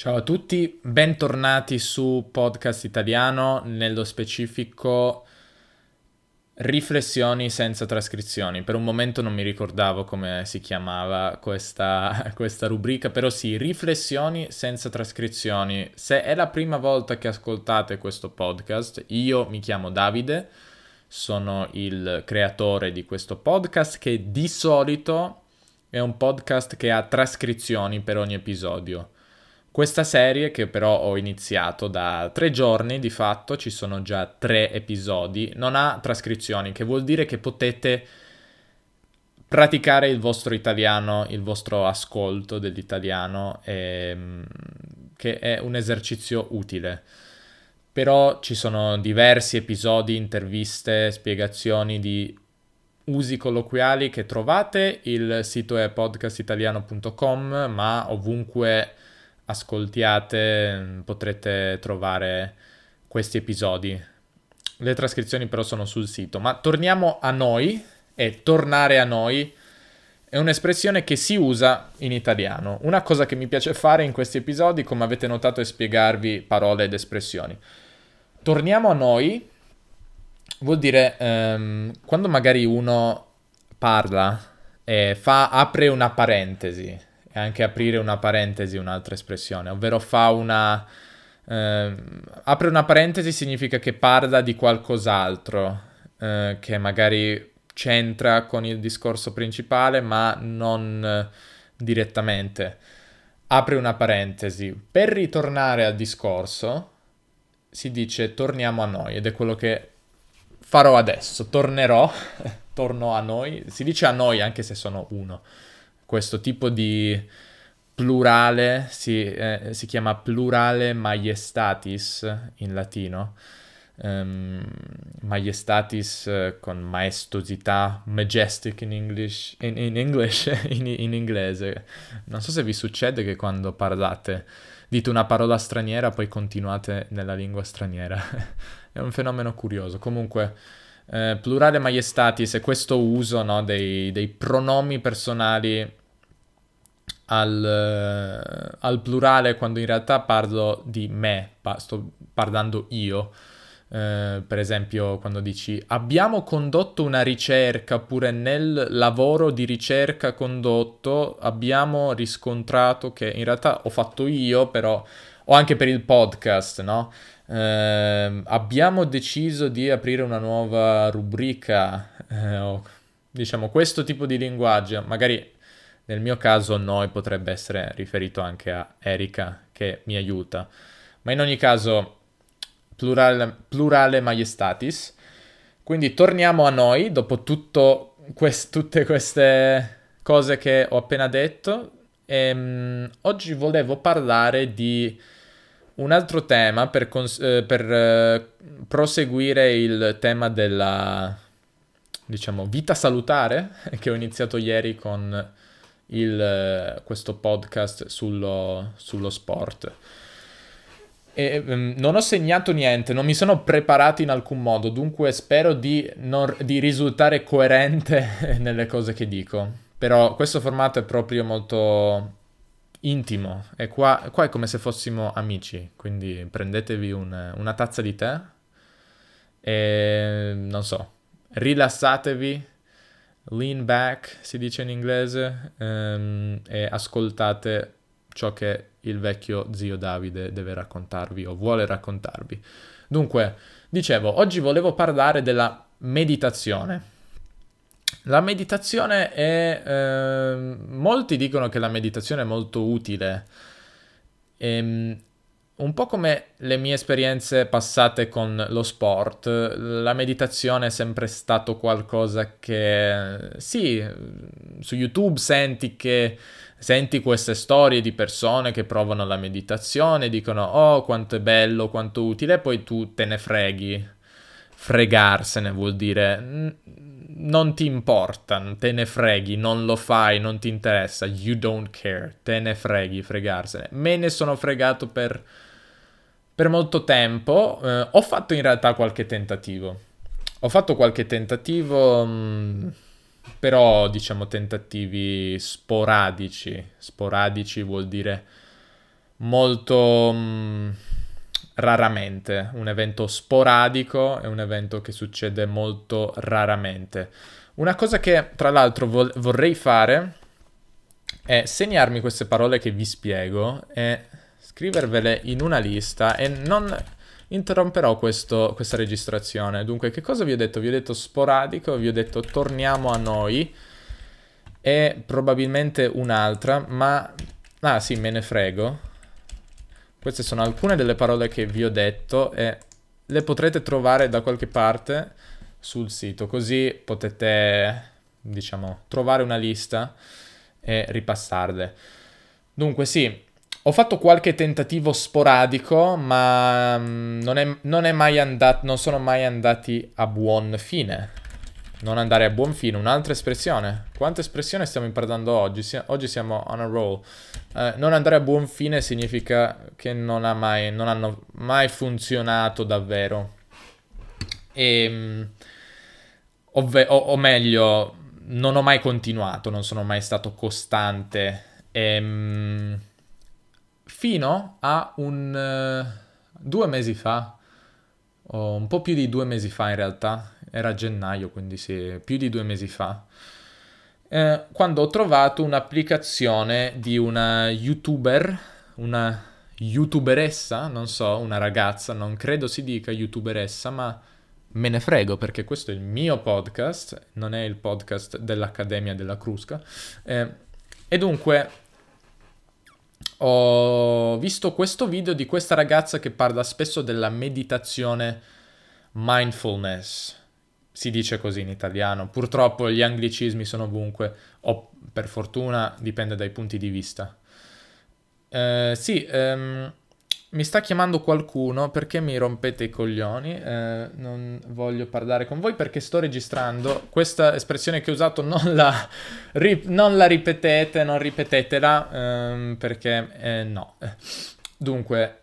Ciao a tutti, bentornati su Podcast Italiano, nello specifico Riflessioni senza trascrizioni. Per un momento non mi ricordavo come si chiamava questa, questa rubrica, però sì, Riflessioni senza trascrizioni. Se è la prima volta che ascoltate questo podcast, io mi chiamo Davide, sono il creatore di questo podcast che di solito è un podcast che ha trascrizioni per ogni episodio. Questa serie che però ho iniziato da tre giorni, di fatto ci sono già tre episodi, non ha trascrizioni, che vuol dire che potete praticare il vostro italiano, il vostro ascolto dell'italiano, ehm, che è un esercizio utile. Però ci sono diversi episodi, interviste, spiegazioni di usi colloquiali che trovate, il sito è podcastitaliano.com, ma ovunque ascoltiate potrete trovare questi episodi. Le trascrizioni però sono sul sito. Ma torniamo a noi e tornare a noi è un'espressione che si usa in italiano. Una cosa che mi piace fare in questi episodi, come avete notato, è spiegarvi parole ed espressioni. Torniamo a noi vuol dire um, quando magari uno parla e fa, apre una parentesi e anche aprire una parentesi un'altra espressione, ovvero fa una... Eh, apre una parentesi significa che parla di qualcos'altro eh, che magari c'entra con il discorso principale ma non eh, direttamente. Apre una parentesi. Per ritornare al discorso si dice torniamo a noi ed è quello che farò adesso. Tornerò, torno a noi. Si dice a noi anche se sono uno questo tipo di plurale si, eh, si chiama plurale maiestatis in latino. Um, maiestatis uh, con maestosità, majestic in English, in, in, English in, in, inglese. Non so se vi succede che quando parlate dite una parola straniera poi continuate nella lingua straniera. è un fenomeno curioso. Comunque, eh, plurale maiestatis è questo uso no, dei, dei pronomi personali al, al, plurale quando in realtà parlo di me, pa- sto parlando io. Uh, per esempio quando dici abbiamo condotto una ricerca oppure nel lavoro di ricerca condotto abbiamo riscontrato che in realtà ho fatto io però o anche per il podcast no uh, abbiamo deciso di aprire una nuova rubrica o, diciamo questo tipo di linguaggio magari nel mio caso noi potrebbe essere riferito anche a Erika che mi aiuta. Ma in ogni caso plurale, plurale maiestatis. Quindi torniamo a noi dopo tutto quest, tutte queste cose che ho appena detto. E, um, oggi volevo parlare di un altro tema per, cons- eh, per uh, proseguire il tema della diciamo vita salutare che ho iniziato ieri con il, eh, questo podcast sullo, sullo sport. E, um, non ho segnato niente, non mi sono preparato in alcun modo, dunque spero di, non, di risultare coerente nelle cose che dico. Però questo formato è proprio molto intimo e qua, qua è come se fossimo amici, quindi prendetevi un, una tazza di tè e non so, rilassatevi lean back, si dice in inglese, um, e ascoltate ciò che il vecchio zio Davide deve raccontarvi o vuole raccontarvi. Dunque, dicevo, oggi volevo parlare della meditazione. La meditazione è... Eh, molti dicono che la meditazione è molto utile. Ehm, un po' come le mie esperienze passate con lo sport, la meditazione è sempre stato qualcosa che sì, su YouTube senti che senti queste storie di persone che provano la meditazione, dicono "Oh, quanto è bello, quanto utile", e poi tu te ne freghi. Fregarsene vuol dire non ti importa, te ne freghi, non lo fai, non ti interessa, you don't care, te ne freghi, fregarsene. Me ne sono fregato per per molto tempo. Eh, ho fatto in realtà qualche tentativo. Ho fatto qualche tentativo, mm, però diciamo tentativi sporadici. Sporadici vuol dire molto mm, raramente, un evento sporadico, è un evento che succede molto raramente. Una cosa che tra l'altro vorrei fare è segnarmi queste parole che vi spiego e scrivervele in una lista e non interromperò questo, questa registrazione. Dunque, che cosa vi ho detto? Vi ho detto sporadico, vi ho detto torniamo a noi e probabilmente un'altra, ma... Ah sì, me ne frego. Queste sono alcune delle parole che vi ho detto e le potrete trovare da qualche parte sul sito, così potete, diciamo, trovare una lista e ripassarle. Dunque sì, ho fatto qualche tentativo sporadico, ma mm, non, è, non, è mai andat- non sono mai andati a buon fine. Non andare a buon fine, un'altra espressione. Quante espressioni stiamo imparando oggi? Si- oggi siamo on a roll. Uh, non andare a buon fine significa che non, ha mai, non hanno mai funzionato davvero. E, um, ovve- o, o, meglio, non ho mai continuato, non sono mai stato costante. E, um, fino a un... Uh, due mesi fa, o un po' più di due mesi fa in realtà, era gennaio, quindi sì, più di due mesi fa, eh, quando ho trovato un'applicazione di una youtuber, una youtuberessa, non so, una ragazza, non credo si dica youtuberessa, ma me ne frego perché questo è il mio podcast, non è il podcast dell'Accademia della Crusca. Eh, e dunque ho visto questo video di questa ragazza che parla spesso della meditazione mindfulness si dice così in italiano. Purtroppo gli anglicismi sono ovunque, o per fortuna dipende dai punti di vista. Eh, sì, ehm, mi sta chiamando qualcuno perché mi rompete i coglioni. Eh, non voglio parlare con voi perché sto registrando. Questa espressione che ho usato non la, ri- non la ripetete, non ripetetela ehm, perché eh, no. Dunque,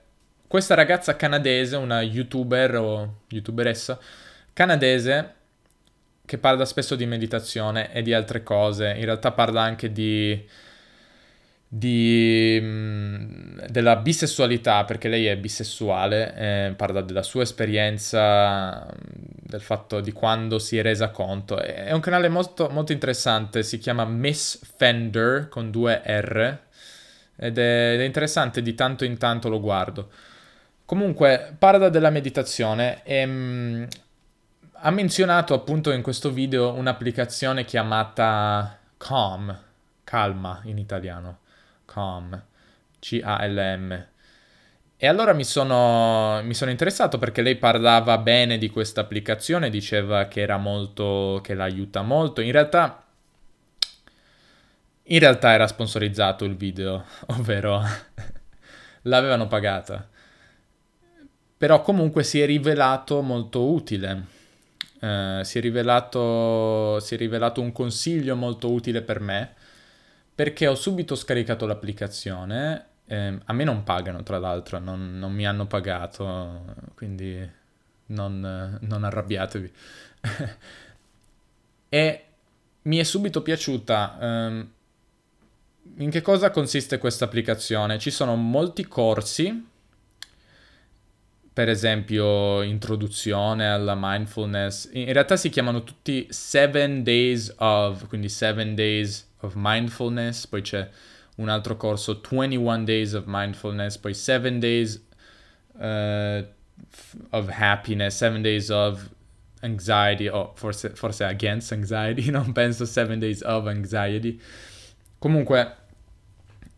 questa ragazza canadese, una youtuber o youtuberessa canadese, che parla spesso di meditazione e di altre cose, in realtà parla anche di, di mm, della bisessualità, perché lei è bisessuale, eh, parla della sua esperienza, del fatto di quando si è resa conto. È un canale molto, molto interessante, si chiama Miss Fender con due R ed è, ed è interessante, di tanto in tanto lo guardo. Comunque, parla della meditazione e mm, ha menzionato appunto in questo video un'applicazione chiamata Calm, Calma in italiano, Calm, C-A-L-M. E allora mi sono, mi sono interessato perché lei parlava bene di questa applicazione, diceva che era molto, che l'aiuta molto. In realtà, in realtà era sponsorizzato il video, ovvero l'avevano pagata. Però comunque si è rivelato molto utile eh, si, è rivelato, si è rivelato un consiglio molto utile per me perché ho subito scaricato l'applicazione. Eh, a me non pagano, tra l'altro, non, non mi hanno pagato, quindi non, non arrabbiatevi. e mi è subito piaciuta. Um, in che cosa consiste questa applicazione? Ci sono molti corsi per esempio introduzione alla mindfulness, in realtà si chiamano tutti Seven Days of, quindi Seven Days of Mindfulness, poi c'è un altro corso 21 Days of Mindfulness, poi 7 Days uh, of Happiness, 7 Days of Anxiety, o oh, forse, forse Against Anxiety, non penso 7 Days of Anxiety. Comunque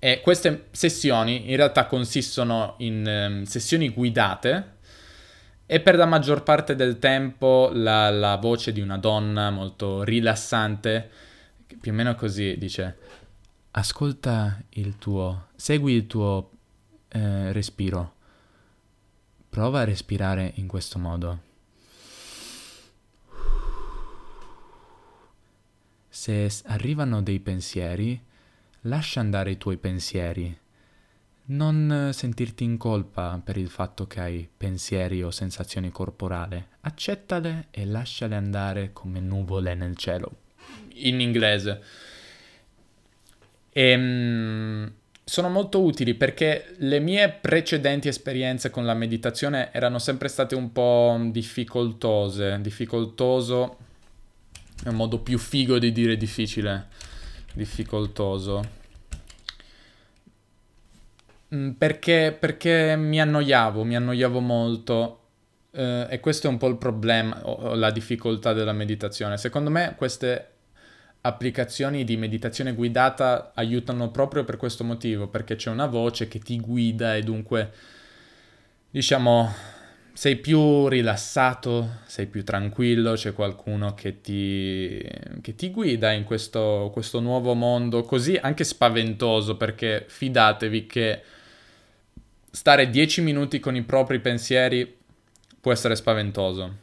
e queste sessioni in realtà consistono in um, sessioni guidate e per la maggior parte del tempo la, la, voce di una donna molto rilassante, più o meno così, dice ascolta il tuo, segui il tuo eh, respiro, prova a respirare in questo modo. Se arrivano dei pensieri, Lascia andare i tuoi pensieri. Non sentirti in colpa per il fatto che hai pensieri o sensazioni corporali. Accettale e lasciale andare come nuvole nel cielo. In inglese. E, ehm, sono molto utili perché le mie precedenti esperienze con la meditazione erano sempre state un po' difficoltose. Difficoltoso è un modo più figo di dire difficile. Difficoltoso. Mm, perché, perché mi annoiavo, mi annoiavo molto. Uh, e questo è un po' il problema, o la difficoltà della meditazione. Secondo me queste applicazioni di meditazione guidata aiutano proprio per questo motivo, perché c'è una voce che ti guida e dunque, diciamo, sei più rilassato, sei più tranquillo, c'è qualcuno che ti, che ti guida in questo, questo nuovo mondo così anche spaventoso, perché fidatevi che stare dieci minuti con i propri pensieri può essere spaventoso.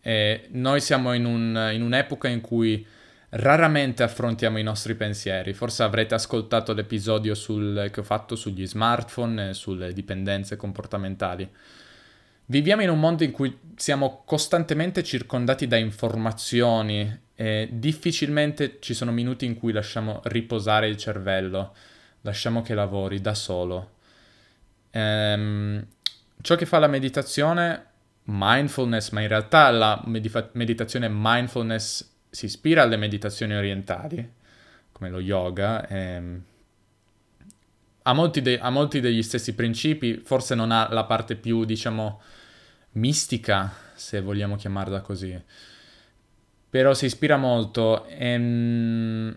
E noi siamo in, un, in un'epoca in cui raramente affrontiamo i nostri pensieri. Forse avrete ascoltato l'episodio sul, che ho fatto sugli smartphone e sulle dipendenze comportamentali. Viviamo in un mondo in cui siamo costantemente circondati da informazioni e difficilmente ci sono minuti in cui lasciamo riposare il cervello, lasciamo che lavori da solo. Ehm, ciò che fa la meditazione, mindfulness, ma in realtà la medif- meditazione mindfulness si ispira alle meditazioni orientali, come lo yoga, ehm, ha, molti de- ha molti degli stessi principi, forse non ha la parte più, diciamo, mistica, se vogliamo chiamarla così, però si ispira molto. Ehm,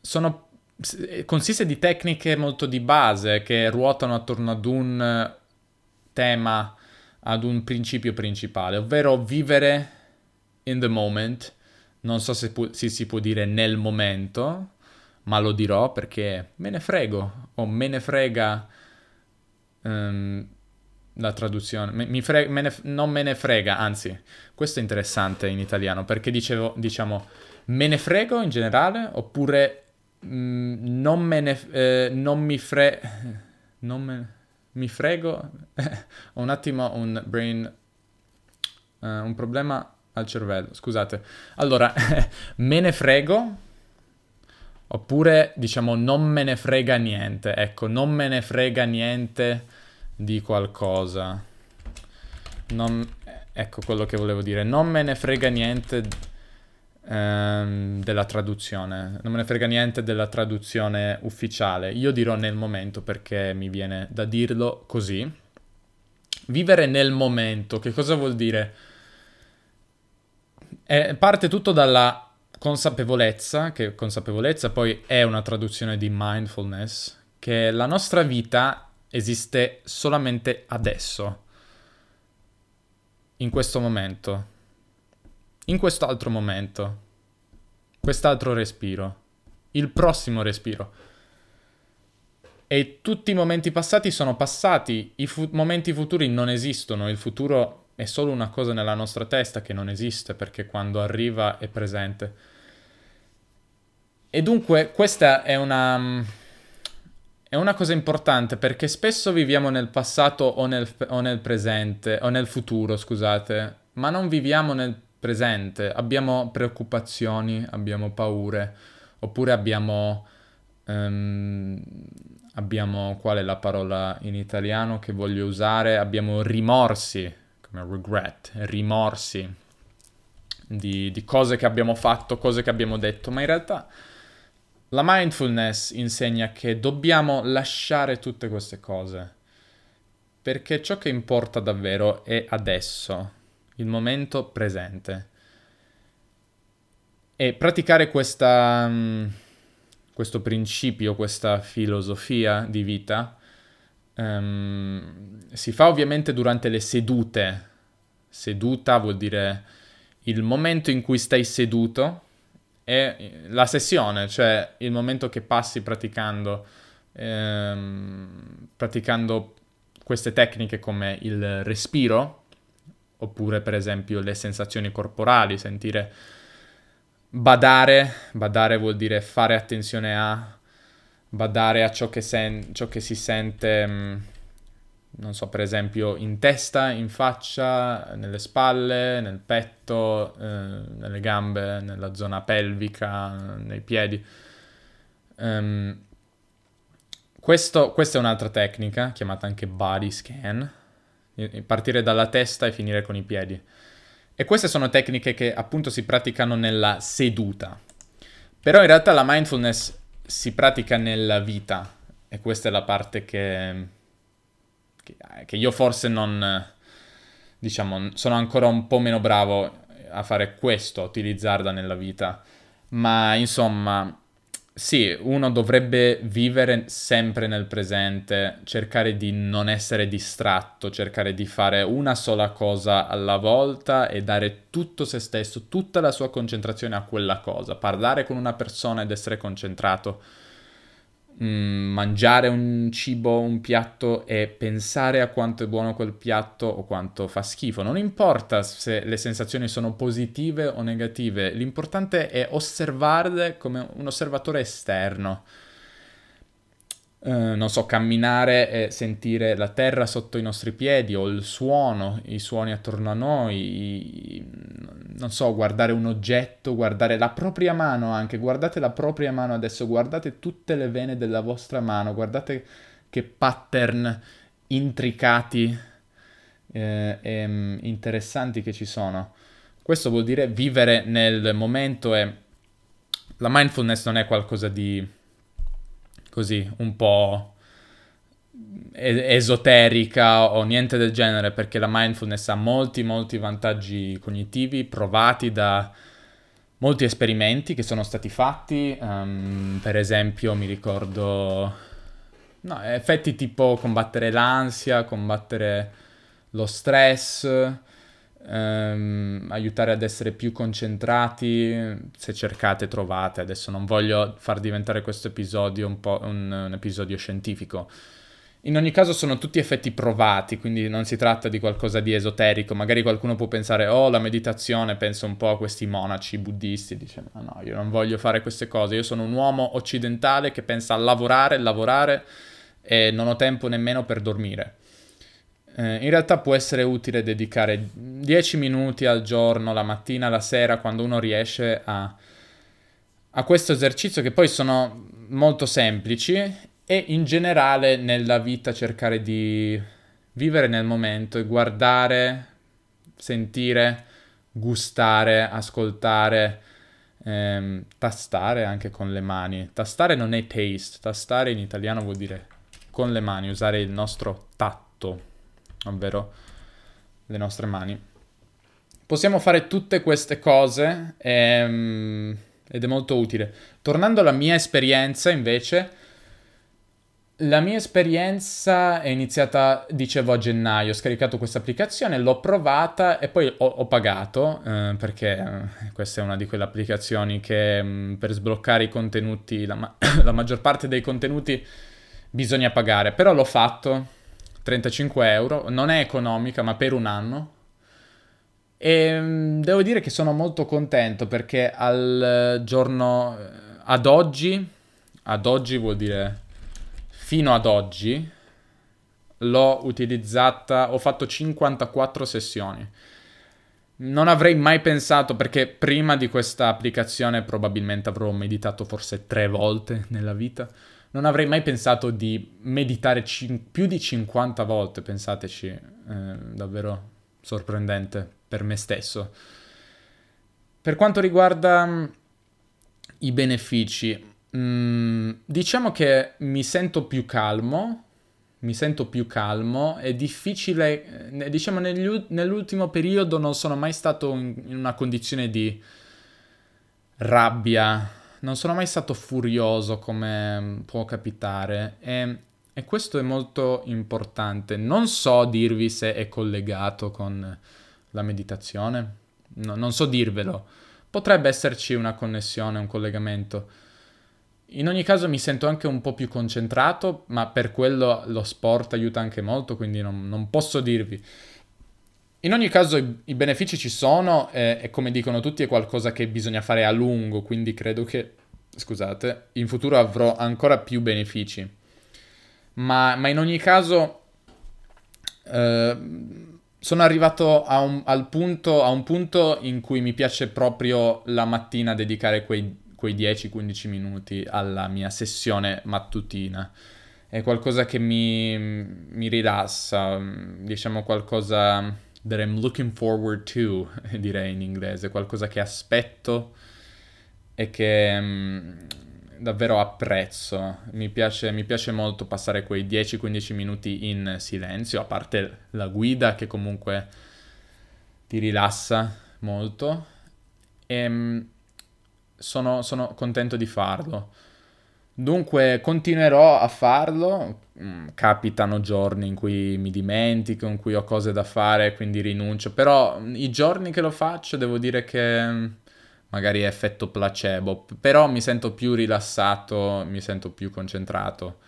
sono, consiste di tecniche molto di base che ruotano attorno ad un tema, ad un principio principale, ovvero vivere in the moment non so se, pu- se si può dire nel momento, ma lo dirò perché me ne frego o me ne frega um, la traduzione. Me, frega, me ne, non me ne frega, anzi, questo è interessante in italiano perché dicevo, diciamo, me ne frego in generale oppure mm, non me ne, eh, non mi fre, non me, mi frego, ho un attimo un brain, uh, un problema al cervello, scusate. Allora, me ne frego, oppure diciamo non me ne frega niente, ecco, non me ne frega niente di qualcosa. Non, ecco quello che volevo dire, non me ne frega niente ehm, della traduzione, non me ne frega niente della traduzione ufficiale. Io dirò nel momento perché mi viene da dirlo così. Vivere nel momento, che cosa vuol dire? Eh, parte tutto dalla consapevolezza, che consapevolezza poi è una traduzione di mindfulness, che la nostra vita esiste solamente adesso, in questo momento, in quest'altro momento, quest'altro respiro, il prossimo respiro. E tutti i momenti passati sono passati, i fu- momenti futuri non esistono, il futuro è solo una cosa nella nostra testa che non esiste perché quando arriva è presente. E dunque questa è una, è una cosa importante perché spesso viviamo nel passato o nel, o nel presente, o nel futuro, scusate, ma non viviamo nel presente. Abbiamo preoccupazioni, abbiamo paure, oppure abbiamo... Um, abbiamo qual è la parola in italiano che voglio usare? Abbiamo rimorsi come regret, rimorsi di, di cose che abbiamo fatto, cose che abbiamo detto, ma in realtà la mindfulness insegna che dobbiamo lasciare tutte queste cose, perché ciò che importa davvero è adesso, il momento presente. E praticare questa, mm, questo principio, questa filosofia di vita, Um, si fa ovviamente durante le sedute. Seduta vuol dire il momento in cui stai seduto e la sessione, cioè il momento che passi praticando, ehm, praticando queste tecniche come il respiro, oppure per esempio le sensazioni corporali, sentire badare, badare vuol dire fare attenzione a badare a ciò che, sen- ciò che si sente, mh, mm, non so, per esempio in testa, in faccia, nelle spalle, nel petto, eh, nelle gambe, nella zona pelvica, nei piedi. Um, questo, questa è un'altra tecnica, chiamata anche body scan, partire dalla testa e finire con i piedi. E queste sono tecniche che appunto si praticano nella seduta. Però in realtà la mindfulness si pratica nella vita e questa è la parte che, che, che io forse non, diciamo, sono ancora un po' meno bravo a fare questo, a utilizzarla nella vita. Ma insomma, sì, uno dovrebbe vivere sempre nel presente, cercare di non essere distratto, cercare di fare una sola cosa alla volta e dare tutto se stesso, tutta la sua concentrazione a quella cosa. Parlare con una persona ed essere concentrato mangiare un cibo, un piatto e pensare a quanto è buono quel piatto o quanto fa schifo. Non importa se le sensazioni sono positive o negative, l'importante è osservarle come un osservatore esterno. Uh, non so, camminare e sentire la terra sotto i nostri piedi o il suono, i suoni attorno a noi, i, non so, guardare un oggetto, guardare la propria mano anche, guardate la propria mano adesso, guardate tutte le vene della vostra mano, guardate che pattern intricati eh, e mm, interessanti che ci sono. Questo vuol dire vivere nel momento e la mindfulness non è qualcosa di così un po' esoterica o niente del genere, perché la mindfulness ha molti, molti vantaggi cognitivi provati da molti esperimenti che sono stati fatti. Um, per esempio, mi ricordo no, effetti tipo combattere l'ansia, combattere lo stress, um, aiutare ad essere più concentrati. Se cercate, trovate. Adesso non voglio far diventare questo episodio un un, un episodio scientifico in ogni caso sono tutti effetti provati, quindi non si tratta di qualcosa di esoterico. Magari qualcuno può pensare, oh, la meditazione, penso un po' a questi monaci buddisti. Dice, no, no, io non voglio fare queste cose. Io sono un uomo occidentale che pensa a lavorare, lavorare e non ho tempo nemmeno per dormire. Eh, in realtà può essere utile dedicare 10 minuti al giorno, la mattina, la sera, quando uno riesce a, a questo esercizio che poi sono molto semplici e in generale nella vita cercare di vivere nel momento e guardare, sentire, gustare, ascoltare, ehm, tastare anche con le mani. Tastare non è taste, tastare in italiano vuol dire con le mani, usare il nostro tatto, ovvero le nostre mani. Possiamo fare tutte queste cose ehm, ed è molto utile. Tornando alla mia esperienza invece, la mia esperienza è iniziata, dicevo, a gennaio. Ho scaricato questa applicazione, l'ho provata e poi ho, ho pagato, eh, perché eh, questa è una di quelle applicazioni che mh, mm, per sbloccare i contenuti, la, ma- la, maggior parte dei contenuti bisogna pagare. Però l'ho fatto, 35 euro, non è economica, ma per un anno. E mh, mm, devo dire che sono molto contento perché al giorno, eh, ad oggi, ad oggi vuol dire fino ad oggi l'ho utilizzata, ho fatto 54 sessioni. Non avrei mai pensato, perché prima di questa applicazione probabilmente avrò meditato forse tre volte nella vita. Non avrei mai pensato di meditare cin- più di 50 volte, pensateci, eh, davvero sorprendente per me stesso. Per quanto riguarda mm, i benefici, Mm, diciamo che mi sento più calmo, mi sento più calmo, è difficile, eh, diciamo nell'ultimo periodo non sono mai stato in una condizione di rabbia, non sono mai stato furioso come può capitare e, e questo è molto importante. Non so dirvi se è collegato con la meditazione, no, non so dirvelo. Potrebbe esserci una connessione, un collegamento. In ogni caso mi sento anche un po' più concentrato, ma per quello lo sport aiuta anche molto, quindi non, non posso dirvi. In ogni caso i, i benefici ci sono eh, e come dicono tutti è qualcosa che bisogna fare a lungo, quindi credo che, scusate, in futuro avrò ancora più benefici. Ma, ma in ogni caso eh, sono arrivato a un, punto, a un punto in cui mi piace proprio la mattina dedicare quei quei 10-15 minuti alla mia sessione mattutina. è qualcosa che mi, mi rilassa, diciamo qualcosa that I'm looking forward to, direi in inglese, qualcosa che aspetto e che um, davvero apprezzo. Mi piace, mi piace molto passare quei 10-15 minuti in silenzio, a parte la guida che comunque ti rilassa molto. E um, sono, sono contento di farlo. Dunque continuerò a farlo, mm, capitano giorni in cui mi dimentico, in cui ho cose da fare, quindi rinuncio, però mm, i giorni che lo faccio devo dire che mm, magari è effetto placebo, però mi sento più rilassato, mi sento più concentrato.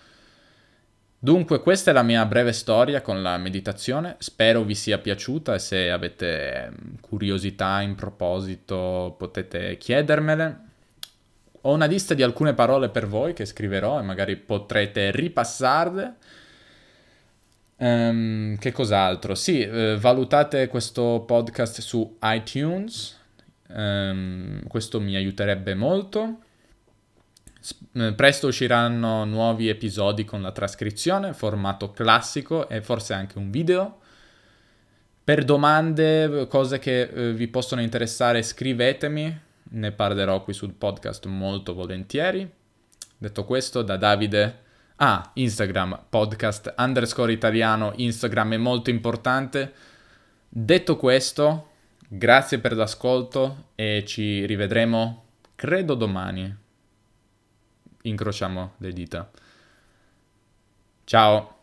Dunque questa è la mia breve storia con la meditazione, spero vi sia piaciuta e se avete curiosità in proposito potete chiedermele ho una lista di alcune parole per voi che scriverò e magari potrete ripassarle. Um, che cos'altro? Sì, eh, valutate questo podcast su iTunes, um, questo mi aiuterebbe molto. S- presto usciranno nuovi episodi con la trascrizione, formato classico e forse anche un video. Per domande, cose che eh, vi possono interessare, scrivetemi ne parlerò qui sul podcast molto volentieri. Detto questo, da Davide... Ah, Instagram, podcast underscore italiano, Instagram è molto importante. Detto questo, grazie per l'ascolto e ci rivedremo, credo domani. Incrociamo le dita. Ciao.